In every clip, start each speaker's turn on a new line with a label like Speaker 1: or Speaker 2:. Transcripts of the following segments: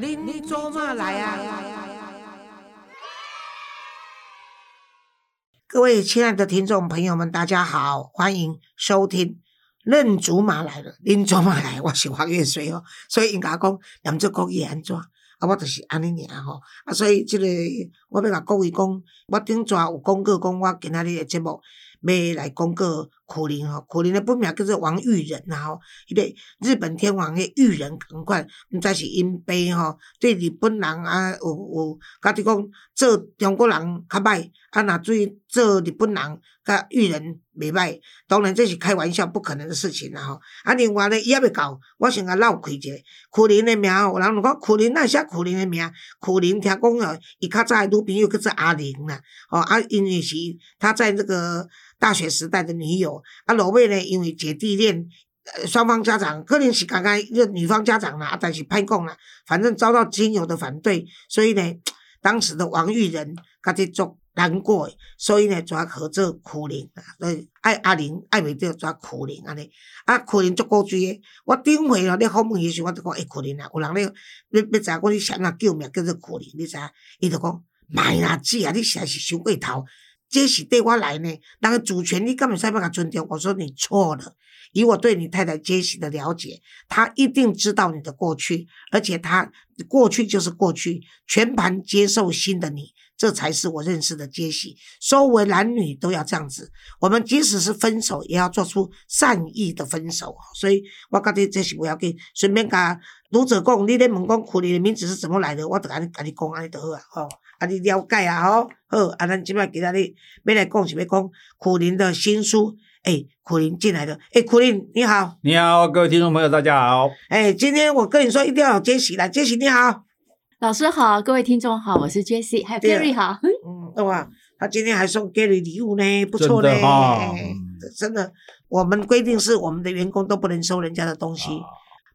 Speaker 1: 您做嘛来啊？各位亲爱的听众朋友们，大家好，欢迎收听《认祖马来了》，恁祖马来，我是黄月水哦。所以应该讲，念这国语安怎？啊，我就是安尼尔吼。啊，所以即个我要甲各位讲，我顶阵有讲过，讲我今仔日的节目。要来讲个苦灵吼，苦灵的本名叫做王玉仁呐吼，迄个日本天皇的裕仁赶快，毋知是因爸吼对日本人啊有有，甲你讲做中国人较歹，啊若做做日本人甲裕仁袂歹，当然这是开玩笑，不可能的事情啦吼。啊，另外呢，伊还未到，我先甲绕开一下苦灵的名，有人讲苦灵那写苦灵的名，苦灵听讲哦，伊较早的女朋友叫做阿玲啦，哦啊，因为是他在那个。大学时代的女友啊，罗妹呢？因为姐弟恋，双方家长可能是刚刚就女方家长啦，啊但是拍供啦，反正遭到亲友的反对，所以呢，当时的王玉仁他就做难过，所以呢，抓合作苦灵啊，所以爱阿玲爱袂着抓苦灵安尼，啊苦灵足高追的，我顶回哦，你访问伊时，我就讲诶苦灵啊，有人咧，要要知影讲你啥人救命叫做苦灵，你知？伊就讲卖啦，姐啊，你实在是想过头。杰西对我来呢，那个主权你根本上不敢尊重。我说你错了。以我对你太太杰西的了解，她一定知道你的过去，而且她过去就是过去，全盘接受新的你，这才是我认识的杰西。所有男女都要这样子，我们即使是分手，也要做出善意的分手。所以我觉得这是不要紧。顺便甲读者讲，你咧问讲苦力的名字是怎么来的，我就甲你甲你讲安尼就好啊，吼。啊，你了解啊，吼，好，啊，咱即摆今仔日要来讲是要讲苦林的新书，诶，苦林进来的，诶，苦林你好，
Speaker 2: 你好，各位听众朋友，大家好，
Speaker 1: 诶，今天我跟你说，一定要有杰西来，杰西你好，
Speaker 3: 老师好，各位听众好，我是杰西，还有 Gary 好，
Speaker 1: 嗯，哇，他今天还送 Gary 礼物呢，不错呢，真的，我们规定是我们的员工都不能收人家的东西，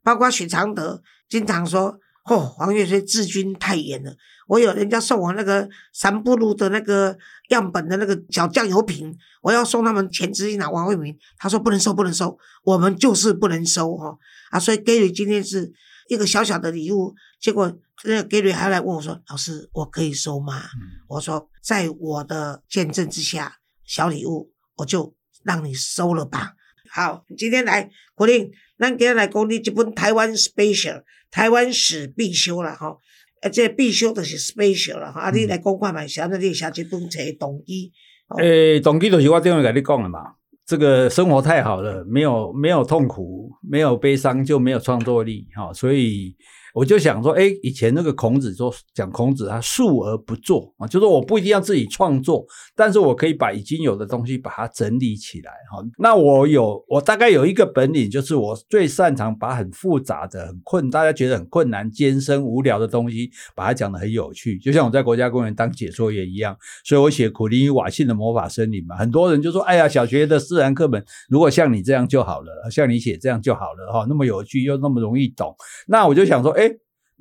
Speaker 1: 包括许常德经常说。哦，黄月水治军太严了。我有人家送我那个三不路的那个样本的那个小酱油瓶，我要送他们前执行长王慧明，他说不能收，不能收，我们就是不能收哈啊！所以 Gary 今天是一个小小的礼物，结果那个 Gary 还来问我说：“老师，我可以收吗？”我说：“在我的见证之下，小礼物我就让你收了吧。”好，今天来国定，咱今天来讲你这本台湾 special。台湾史必修了哈，而且必修就是 special 了哈。啊，你来讲看嘛，啥那你写这本册动机。
Speaker 2: 诶，动机就是我顶会跟你讲的嘛，这个生活太好了，没有没有痛苦，没有悲伤，就没有创作力哈，所以。我就想说，哎，以前那个孔子说讲孔子他述而不作啊，就说我不一定要自己创作，但是我可以把已经有的东西把它整理起来哈。那我有我大概有一个本领，就是我最擅长把很复杂的、很困大家觉得很困难、艰深、无聊的东西，把它讲得很有趣。就像我在国家公园当解说员一样，所以我写苦林与瓦信的魔法森林嘛，很多人就说，哎呀，小学的自然课本如果像你这样就好了，像你写这样就好了哈，那么有趣又那么容易懂。那我就想说，哎。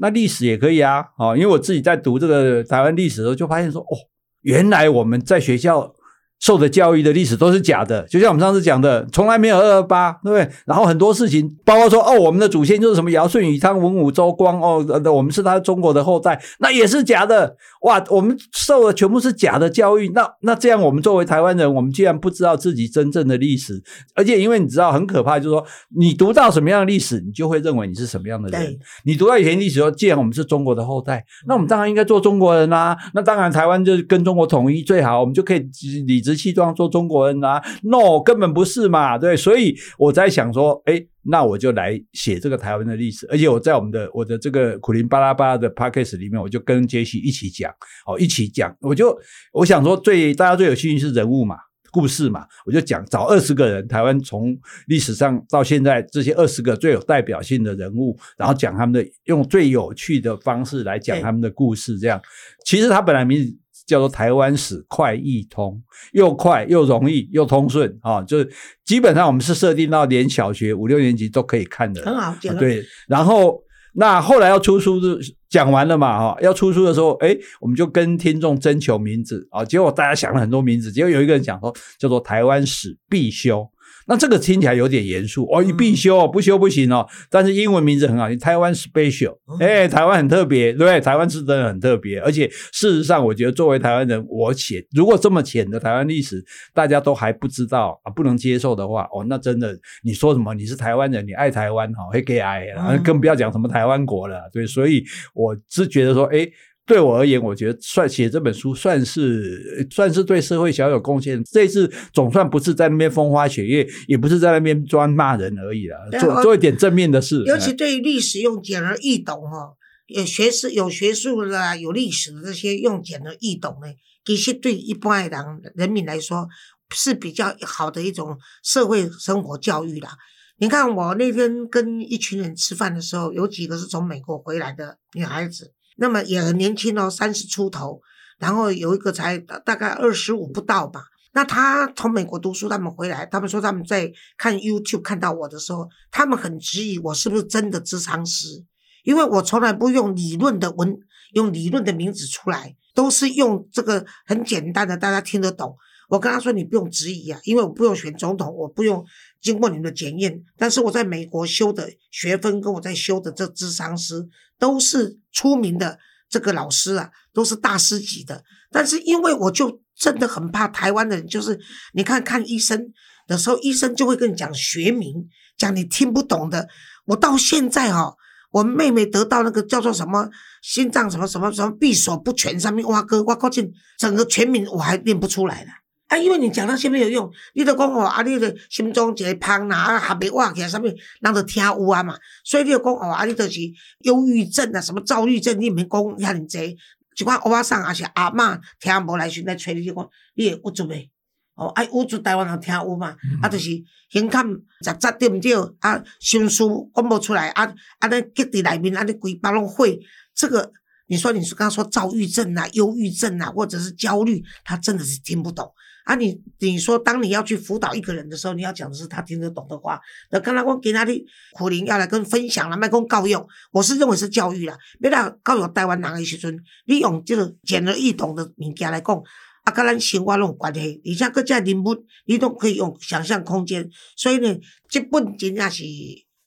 Speaker 2: 那历史也可以啊，哦，因为我自己在读这个台湾历史的时候，就发现说，哦，原来我们在学校。受的教育的历史都是假的，就像我们上次讲的，从来没有二二八，对不对？然后很多事情，包括说哦，我们的祖先就是什么尧舜禹汤文武周光哦，我们是他中国的后代，那也是假的哇！我们受的全部是假的教育，那那这样我们作为台湾人，我们既然不知道自己真正的历史，而且因为你知道很可怕，就是说你读到什么样的历史，你就会认为你是什么样的人。你读到以前历史说，既然我们是中国的后代，那我们当然应该做中国人啦。那当然台湾就是跟中国统一最好，我们就可以理直。气装做中国人啊？No，根本不是嘛，对，所以我在想说，哎，那我就来写这个台湾的历史，而且我在我们的我的这个苦林巴拉巴拉的 p a c k a g e 里面，我就跟杰西一起讲，哦，一起讲，我就我想说，最大家最有兴趣是人物嘛，故事嘛，我就讲找二十个人，台湾从历史上到现在这些二十个最有代表性的人物，然后讲他们的用最有趣的方式来讲他们的故事，这样，其实他本来名字。叫做台湾史快易通，又快又容易又通顺啊！就是基本上我们是设定到连小学五六年级都可以看的，
Speaker 1: 很好。
Speaker 2: 对，然后那后来要出书就讲完了嘛哈，要出书的时候，哎，我们就跟听众征求名字啊，结果大家想了很多名字，结果有一个人讲说叫做台湾史必修。那这个听起来有点严肃哦，你必修哦，不修不行哦。但是英文名字很好听，台湾 Special，哎，台湾很特别，对，台湾是真的很特别。而且事实上，我觉得作为台湾人，我浅如果这么浅的台湾历史，大家都还不知道啊，不能接受的话，哦，那真的你说什么你是台湾人，你爱台湾哈，会给爱，更不要讲什么台湾国了。对，所以我是觉得说，哎。对我而言，我觉得算写这本书算是算是对社会小有贡献。这次总算不是在那边风花雪月，也不是在那边专骂人而已了，做做一点正面的事。
Speaker 1: 尤其对于历史用简而易懂哈，有学识、有学术的、有历史的这些用简而易懂呢，其实对一般的人人民来说是比较好的一种社会生活教育啦。你看我那天跟一群人吃饭的时候，有几个是从美国回来的女孩子。那么也很年轻哦，三十出头，然后有一个才大概二十五不到吧。那他从美国读书，他们回来，他们说他们在看 YouTube 看到我的时候，他们很质疑我是不是真的智商师，因为我从来不用理论的文，用理论的名字出来，都是用这个很简单的，大家听得懂。我跟他说你不用质疑啊，因为我不用选总统，我不用经过你们的检验，但是我在美国修的学分跟我在修的这智商师。都是出名的这个老师啊，都是大师级的。但是因为我就真的很怕台湾的人，就是你看看医生的时候，医生就会跟你讲学名，讲你听不懂的。我到现在哈，我妹妹得到那个叫做什么心脏什么什么什么闭锁不全，上面哇哥，我靠近整个全名我还念不出来了。啊，因为你讲那些没有用，你都讲哦，啊，你的心中一个胖呐，啊，还没挖起来，什么人就听有啊嘛，所以你就讲哦，啊，你就是忧郁症啊，什么躁郁症，你免讲遐尼济，就款我上也是阿嬷听无来时来催你，就讲你会有助未？哦，啊，有助台湾人听有嘛，啊，就是胸坎杂杂对毋对？啊，心事讲无出来，啊，啊，尼结伫内面，啊，尼规包拢会，这个你说你是刚刚说躁郁症啊、忧郁症啊，或者是焦虑，他真的是听不懂。啊，你你说，当你要去辅导一个人的时候，你要讲的是他听得懂的话。那刚才我给他的苦灵要来跟分享了，卖讲教育，我是认为是教育啦。别啦，教育台湾人的时阵，你用这个简而易懂的物件来讲，啊，跟咱生活拢有关系。而且搁这人物，你都可以用想象空间。所以呢，这本真正是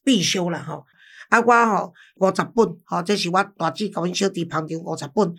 Speaker 1: 必修了吼。啊，我吼五十本，吼，这是我大姐甲阮小弟旁听五十本。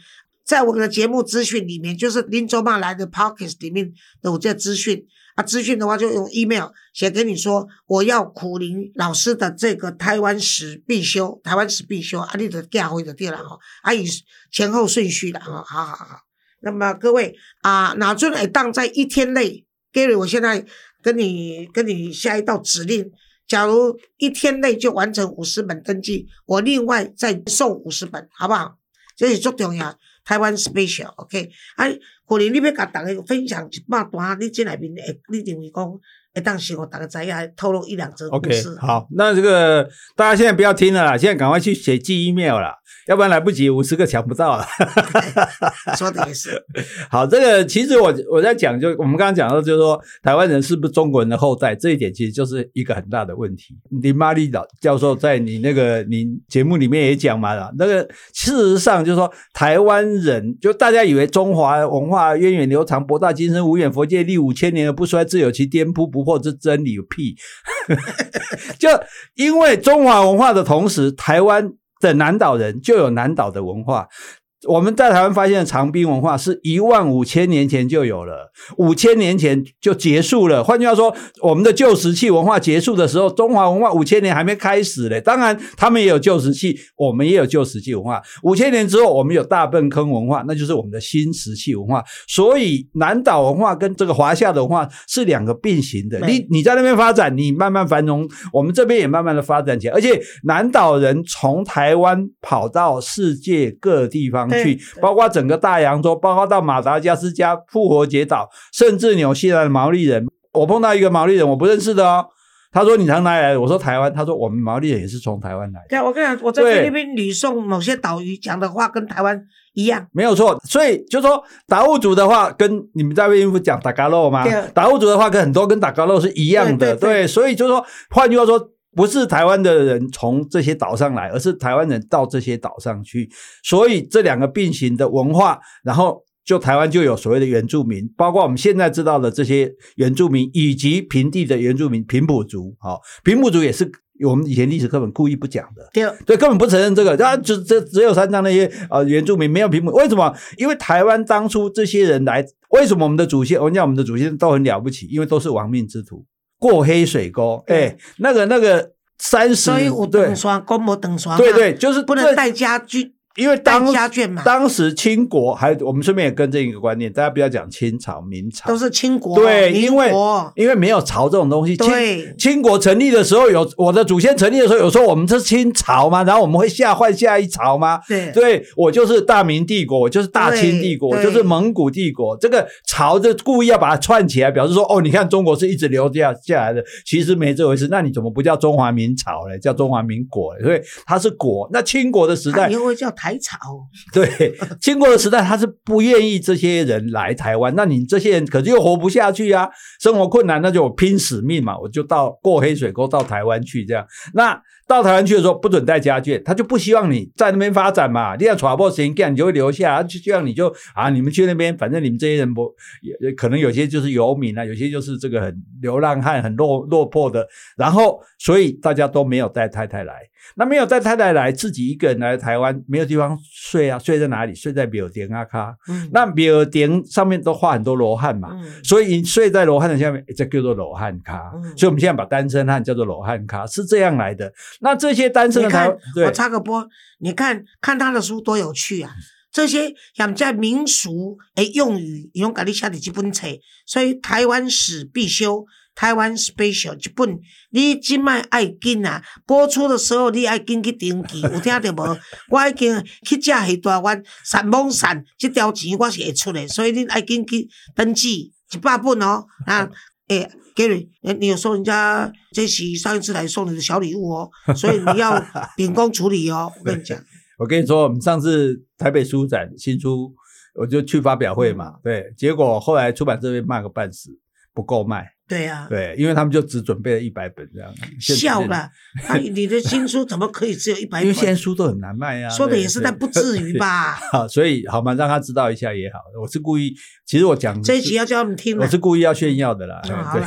Speaker 1: 在我们的节目资讯里面，就是林周曼来的 Pockets 里面有这资讯啊。资讯的话，就用 email 写给你说，我要苦林老师的这个台湾史必修，台湾史必修啊，你的价回的对了哈，啊以前后顺序的哈，好好好。那么各位啊，哪尊会当在一天内，Gary，我现在跟你跟你下一道指令，假如一天内就完成五十本登记，我另外再送五十本，好不好？这是最重要。台湾 special，OK，啊，可能你要甲大家分享一百段，你进来面会，你认为讲会当时我大家知影，透露一两则故事。
Speaker 2: 好，那这个大家现在不要听了啦，现在赶快去写寄 email 啦。要不然来不及，五十个抢不到了。
Speaker 1: 说的也是。
Speaker 2: 好，这个其实我我在讲，就我们刚刚讲到，就是说台湾人是不是中国人的后代，这一点其实就是一个很大的问题。林玛丽老教授在你那个你节目里面也讲嘛了，那个事实上就是说台湾人，就大家以为中华文化源远流长、博大精深、无远佛界历五千年而不衰，自有其颠扑不或者真理。屁！就因为中华文化的同时，台湾。的南岛人就有南岛的文化。我们在台湾发现的长滨文化是一万五千年前就有了，五千年前就结束了。换句话说，我们的旧石器文化结束的时候，中华文化五千年还没开始嘞。当然，他们也有旧石器，我们也有旧石器文化。五千年之后，我们有大粪坑文化，那就是我们的新石器文化。所以，南岛文化跟这个华夏的文化是两个并行的。你你在那边发展，你慢慢繁荣，我们这边也慢慢的发展起来。而且，南岛人从台湾跑到世界各地方。去，包括整个大洋洲，包括到马达加斯加、复活节岛，甚至纽西兰的毛利人。我碰到一个毛利人，我不认识的哦。他说：“你从哪里来？”我说：“台湾。”他说：“我们毛利人也是从台湾来。”
Speaker 1: 对，我跟你讲，我在菲律宾吕宋某些岛屿讲的话跟台湾一样，
Speaker 2: 没有错。所以就说达悟族的话，跟你们在威福讲打嘎肉吗？达悟族的话跟很多跟打嘎肉是一样的。对，所以就说，换句话说。不是台湾的人从这些岛上来，而是台湾人到这些岛上去，所以这两个并行的文化，然后就台湾就有所谓的原住民，包括我们现在知道的这些原住民，以及平地的原住民平埔族。好，平埔族也是我们以前历史课本故意不讲的。
Speaker 1: 对，
Speaker 2: 对，根本不承认这个，啊，就这只有三张那些呃原住民没有平埔，为什么？因为台湾当初这些人来，为什么我们的祖先，我们讲我们的祖先都很了不起，因为都是亡命之徒，过黑水沟，哎，那个那个三十，
Speaker 1: 所以有
Speaker 2: 对。
Speaker 1: 等双，公摩等双，
Speaker 2: 对对，就是
Speaker 1: 不能带家具，
Speaker 2: 因为当
Speaker 1: 带家眷嘛，
Speaker 2: 当时清国还我们顺便也跟这一个观念，大家不要讲清朝、明朝，
Speaker 1: 都是清国，
Speaker 2: 对，因为因为没有朝这种东西。清
Speaker 1: 对
Speaker 2: 清国成立的时候有我的祖先成立的时候有说我们是清朝吗？然后我们会下换下一朝吗？
Speaker 1: 对
Speaker 2: 对我就是大明帝国，我就是大清帝国，我就是蒙古帝国。这个朝就故意要把它串起来，表示说哦，你看中国是一直留下下来的，其实没这回事。那你怎么不叫中华明朝嘞？叫中华民国嘞？所以它是国。那清国的时代
Speaker 1: 他以后会叫台海草，
Speaker 2: 对，清国的时代他是不愿意这些人来台湾，那你这些人可是又活不下去啊，生活困难，那就拼死命嘛，我就到过黑水沟到台湾去这样。那到台湾去的时候不准带家眷，他就不希望你在那边发展嘛，你要闯破时间干，你就会留下，就希望你就啊，你们去那边，反正你们这些人不也可能有些就是游民啊，有些就是这个很流浪汉，很落落魄的，然后所以大家都没有带太太来。那没有带太太来，自己一个人来台湾，没有地方睡啊，睡在哪里？睡在庙顶啊卡。
Speaker 1: 嗯，
Speaker 2: 那庙顶上面都画很多罗汉嘛，
Speaker 1: 嗯
Speaker 2: 所以你睡在罗汉的下面，这叫做罗汉咖。
Speaker 1: 嗯
Speaker 2: 所以我们现在把单身汉叫做罗汉咖，是这样来的。那这些单身的台
Speaker 1: 我插个播，你看看他的书多有趣啊！这些像在民俗诶用语，伊拢甲你写伫这本册，所以台湾史必修。台湾 special 一本，你即摆爱紧啊！播出的时候你爱紧去登记，有听到无？我已经去食迄大湾散蒙散，即条钱我是会出的，所以恁爱紧去登记一百本哦。啊，诶、Gary，你你有送人家这是上一次来送你的小礼物哦，所以你要秉公处理哦。我跟你讲，
Speaker 2: 我跟你说，我们上次台北书展新书，我就去发表会嘛，
Speaker 1: 嗯
Speaker 2: 对，结果后来出版社被骂个半死，不够卖，
Speaker 1: 对啊，
Speaker 2: 对，因为他们就只准备了一百本这样，
Speaker 1: 笑了，啊，你的新书怎么可以只有一百
Speaker 2: 因为现在
Speaker 1: 本？
Speaker 2: 书都很难卖啊。
Speaker 1: 说的也是，
Speaker 2: 对
Speaker 1: 但不至于？吧？
Speaker 2: 好，所以好嘛，让他知道一下也好。我是故意，其实我讲
Speaker 1: 这一集要叫他们听了
Speaker 2: 我是。故意要炫耀的啦。
Speaker 1: 好了，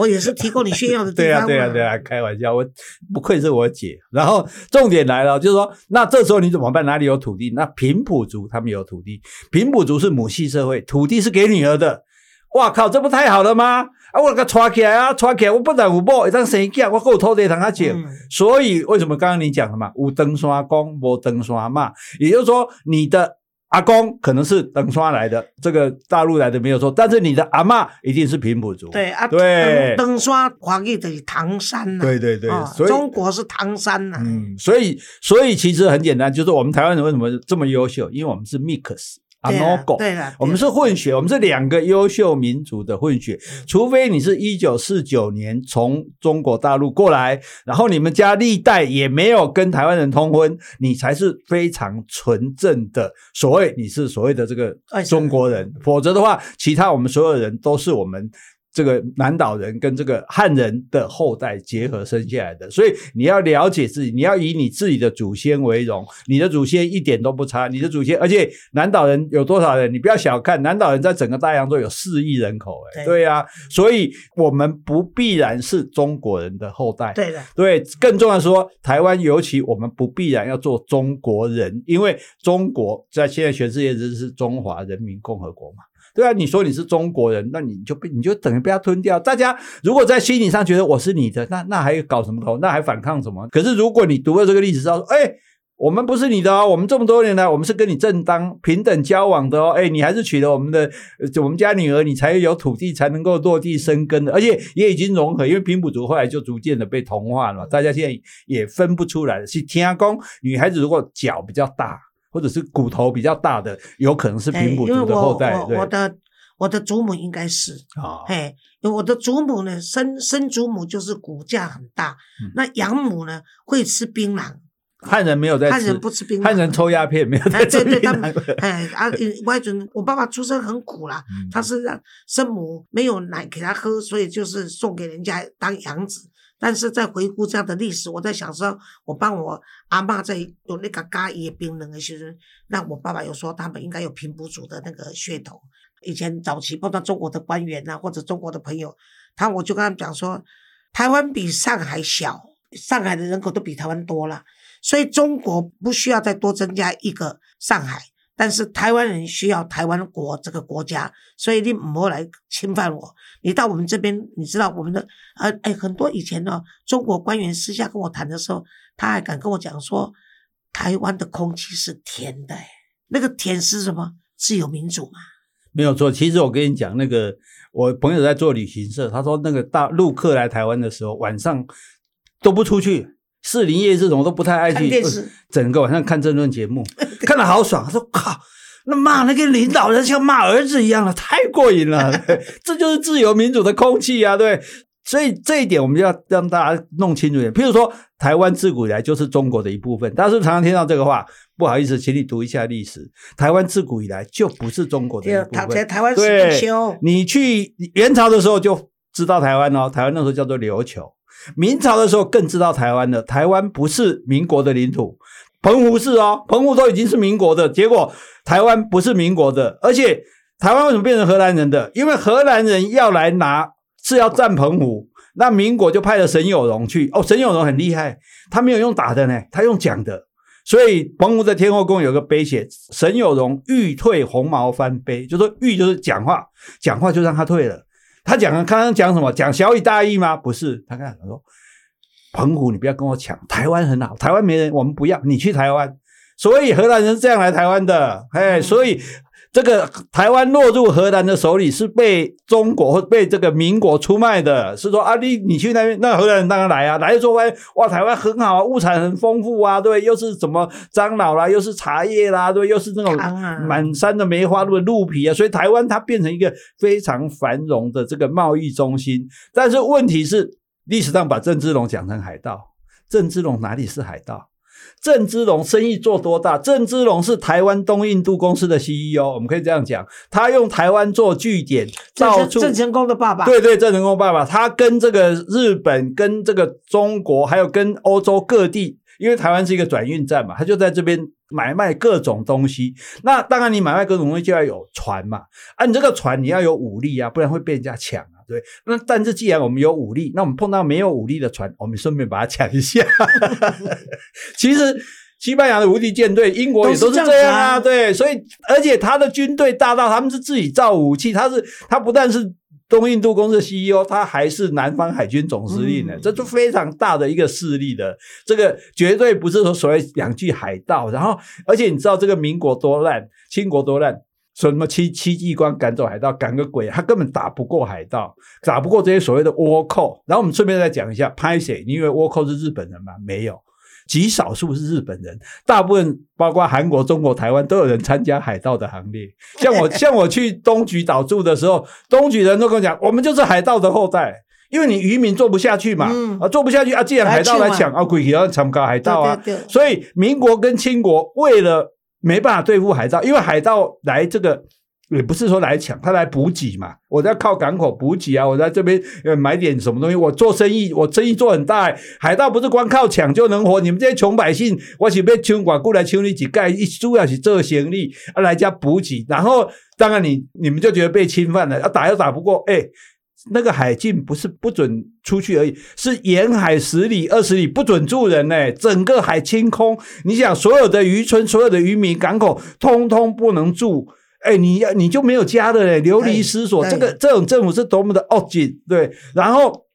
Speaker 1: 我也是提供你炫耀的 地
Speaker 2: 对啊，
Speaker 1: 方
Speaker 2: 对啊，
Speaker 1: 嘛
Speaker 2: 对啊，开玩笑，我不愧是我姐。然后重点来了，就是说，那这时候你怎么办？哪里有土地？那平埔族他们有土地，平埔族是母系社会，土地是给女儿的。哇靠，这不太好了吗？啊，我给他抓起来啊，抓起来，我不但有某，一张生囝，我够土地通他捡。
Speaker 1: 嗯
Speaker 2: 所以为什么刚刚你讲了嘛，无登山公，无登山嘛，也就是说你的。阿公可能是登山来的，这个大陆来的没有错，但是你的阿嬷一定是平埔族。
Speaker 1: 对啊，
Speaker 2: 对
Speaker 1: 登登山华语等于唐山呐，
Speaker 2: 对对对，
Speaker 1: 哦
Speaker 2: 所以
Speaker 1: 中国是唐山呐，
Speaker 2: 嗯，所以所以其实很简单，就是我们台湾人为什么这么优秀？因为我们是 mix。
Speaker 1: 对啊
Speaker 2: Anogo，
Speaker 1: 对了，
Speaker 2: 我们是混血，我们是两个优秀民族的混血。
Speaker 1: 嗯
Speaker 2: 除非你是一九四九年从中国大陆过来，然后你们家历代也没有跟台湾人通婚，你才是非常纯正的所谓你是所谓的这个中国人。否则的话，其他我们所有人都是我们。这个南岛人跟这个汉人的后代结合生下来的，所以你要了解自己，你要以你自己的祖先为荣。你的祖先一点都不差，你的祖先，而且南岛人有多少人？你不要小看南岛人，在整个大洋洲有四亿人口、哎，
Speaker 1: 对
Speaker 2: 对呀、所以我们不必然是中国人的后代。
Speaker 1: 对的，
Speaker 2: 对，更重要的说，台湾尤其我们不必然要做中国人，因为中国在现在全世界只是中华人民共和国嘛。对啊，你说你是中国人，那你就被你就等于被他吞掉。大家如果在心理上觉得我是你的，那那还搞什么头？那还反抗什么？可是如果你读了这个历史，知道说，哎，我们不是你的哦，我们这么多年来，我们是跟你正当平等交往的哦。哎，你还是娶了我们的我们家女儿，你才有土地，才能够落地生根的，而且也已经融合，因为平埔族后来就逐渐的被同化了，大家现在也分不出来了。是听讲，女孩子如果脚比较大，或者是骨头比较大的，有可能是
Speaker 1: 哎
Speaker 2: 平埔族的后代。
Speaker 1: 我
Speaker 2: 对
Speaker 1: 我的我的祖母应该是，
Speaker 2: 啊，
Speaker 1: 嘿，因为我的祖母呢，生生祖母就是骨架很大，
Speaker 2: 嗯
Speaker 1: 那养母呢会吃槟榔，
Speaker 2: 汉人没有在吃，
Speaker 1: 汉人不吃槟榔，
Speaker 2: 汉人抽鸦片，没有在
Speaker 1: 哎，
Speaker 2: 吃
Speaker 1: 对对，他
Speaker 2: 槟
Speaker 1: 们
Speaker 2: 榔。
Speaker 1: 哎啊，因我迄阵我爸爸出生很苦啦，
Speaker 2: 嗯
Speaker 1: 他是让生母没有奶给他喝，所以就是送给人家当养子，但是在回顾这样的历史，我在想说，我帮我阿嬷在有那个咖椰冰冷的时候，那我爸爸有说他们应该有平埔族的那个血统。以前早期碰到中国的官员呐、或者中国的朋友，他我就跟他讲说，台湾比上海小，上海的人口都比台湾多了，所以中国不需要再多增加一个上海。但是台湾人需要台湾国这个国家，所以你唔好来侵犯我。你到我们这边，你知道我们的呃哎很多以前呢，中国官员私下跟我谈的时候，他还敢跟我讲说，台湾的空气是甜的，那个甜是什么？自由民主嘛。
Speaker 2: 没有错。其实我跟你讲，那个我朋友在做旅行社，他说那个大陆客来台湾的时候，晚上都不出去，士林夜市什么都不太爱去，
Speaker 1: 电视
Speaker 2: 呃整个晚上看政论节目，看得好爽。他说靠。那骂那个领导人像骂儿子一样了，太过瘾了。这就是自由民主的空气啊，对。所以这一点我们要让大家弄清楚一点。譬如说，台湾自古以来就是中国的一部分，大家是不是常常听到这个话？不好意思，请你读一下历史。台湾自古以来就不是中国的一部
Speaker 1: 台
Speaker 2: 分。
Speaker 1: 台湾是
Speaker 2: 对
Speaker 1: 不修，
Speaker 2: 你去元朝的时候就知道台湾哦，台湾那时候叫做琉球。明朝的时候更知道台湾了，台湾不是民国的领土，澎湖是哦，澎湖都已经是民国的，结果台湾不是民国的，而且台湾为什么变成荷兰人的？因为荷兰人要来拿是要占澎湖，那民国就派了沈有容去。哦，沈有容很厉害，他没有用打的呢，他用讲的。所以澎湖的天后宫有个碑写沈有容欲退红毛番碑，就说欲就是讲话，讲话就让他退了。他讲刚刚讲什么？讲小以大义吗？不是，他刚才说澎湖你不要跟我抢，台湾很好，台湾没人，我们不要，你去台湾。所以荷兰人是这样来台湾的，哎，所以这个台湾落入荷兰的手里是被中国或被这个民国出卖的，是说啊，你你去那边，那荷兰人当然来啊，来的时候发现哇，台湾很好啊，物产很丰富啊，对，又是什么樟脑啦，又是茶叶啦，对，又是那种满山的梅花鹿的鹿皮啊，所以台湾它变成一个非常繁荣的这个贸易中心。但是问题是，历史上把郑芝龙讲成海盗，郑芝龙哪里是海盗？郑芝龙生意做多大？郑芝龙是台湾东印度公司的 CEO，我们可以这样讲，他用台湾做据点，到处
Speaker 1: 郑郑成功的爸爸，
Speaker 2: 对对，郑成功爸爸，他跟这个日本、跟这个中国，还有跟欧洲各地，因为台湾是一个转运站嘛，他就在这边买卖各种东西。那当然，你买卖各种东西就要有船嘛，啊，你这个船你要有武力啊，不然会被人家抢啊。对，那但是既然我们有武力，那我们碰到没有武力的船，我们顺便把它抢一下。其实西班牙的无敌舰队，英国也都是这样啊，对，所以而且他的军队大到他们是自己造武器，他是他不但是东印度公司的 CEO，他还是南方海军总司令呢，
Speaker 1: 嗯
Speaker 2: 这就非常大的一个势力的，这个绝对不是说所谓两句海盗，然后而且你知道这个民国多烂，清国多烂。说什么戚戚继光赶走海盗，赶个鬼！他根本打不过海盗，打不过这些所谓的倭寇。然后我们顺便再讲一下，拍谁？你以为倭寇是日本人吗？没有，极少数是日本人，大部分包括韩国、中国、台湾都有人参加海盗的行列。像我，像我去东莒岛住的时候，东莒人都跟我讲，我们就是海盗的后代。因为你渔民做不下去嘛，
Speaker 1: 嗯
Speaker 2: 啊，做不下去啊，既然海盗来抢啊，鬼也要抢搞海盗啊，
Speaker 1: 对对对
Speaker 2: 所以民国跟清国为了没办法对付海盗，因为海盗来这个也不是说来抢，他来补给嘛。我在靠港口补给啊，我在这边呃买点什么东西，我做生意，我生意做很大、海盗不是光靠抢就能活，你们这些穷百姓，我是被抢管过来抢你几盖，一主要是做生意啊来家补给，然后当然你你们就觉得被侵犯了，啊打又打不过，哎。那个海禁不是不准出去而已，是沿海十里、二十里不准住人呢、整个海清空。你想，所有的渔村、所有的渔民、港口，通通不能住。哎，你要你就没有家了嘞，流离失所。这个这种政府是多么的恶紧，对，然后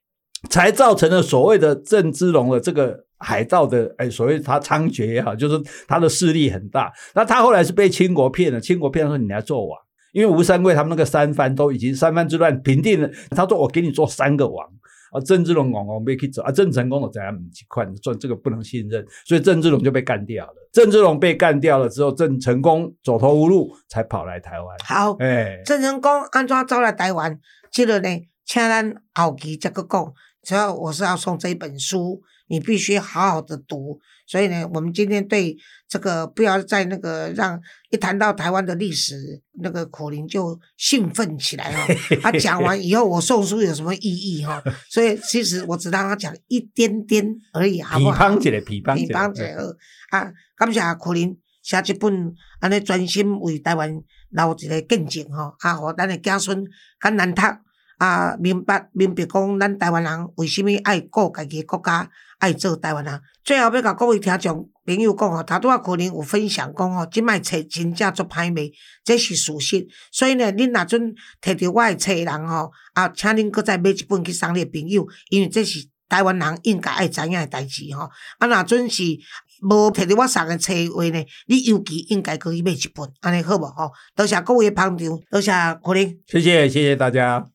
Speaker 2: 才造成了所谓的郑芝龙的这个海盗的，哎，所谓他猖獗也好，就是他的势力很大。那他后来是被清国骗了，清国骗说你来做王。因为吴三桂他们那个三藩都已经三藩之乱平定了，他说我给你做三个王啊，郑芝龙王王被去走啊，郑成功的怎样几块，做这个不能信任，所以郑芝龙就被干掉了。郑芝龙被干掉了之后，郑成功走投无路，才跑来台湾。
Speaker 1: 好，
Speaker 2: 哎，
Speaker 1: 郑成功安怎走来台湾？这个呢，请咱后期再个讲。主要我是要送这一本书，你必须好好的读。所以呢，我们今天对这个不要再那个让一谈到台湾的历史，那个苦林就兴奋起来哦。他讲完以后，我送书有什么意义哈？所以其实我只让他讲一点点而已，好不好？
Speaker 2: 批判。
Speaker 1: 啊，感谢苦林写一本安尼专心为台湾留一个见证吼，啊，互咱的子孙较难读啊，明白明白讲咱台湾人为什么爱顾家己的国家，爱做台湾人。最后要甲各位听众朋友讲哦，头拄啊可能有分享讲哦，即摆册真正足歹卖，这是事实。所以呢，恁若准摕着我诶册的人吼，啊，请恁搁再买一本去送你的朋友，因为这是台湾人应该爱知影诶代志吼。啊，若准是无摕着我送的册话呢，你尤其应该可以买一本，安尼好无吼？多谢各位捧场，多谢可能。
Speaker 2: 谢谢，谢谢大家。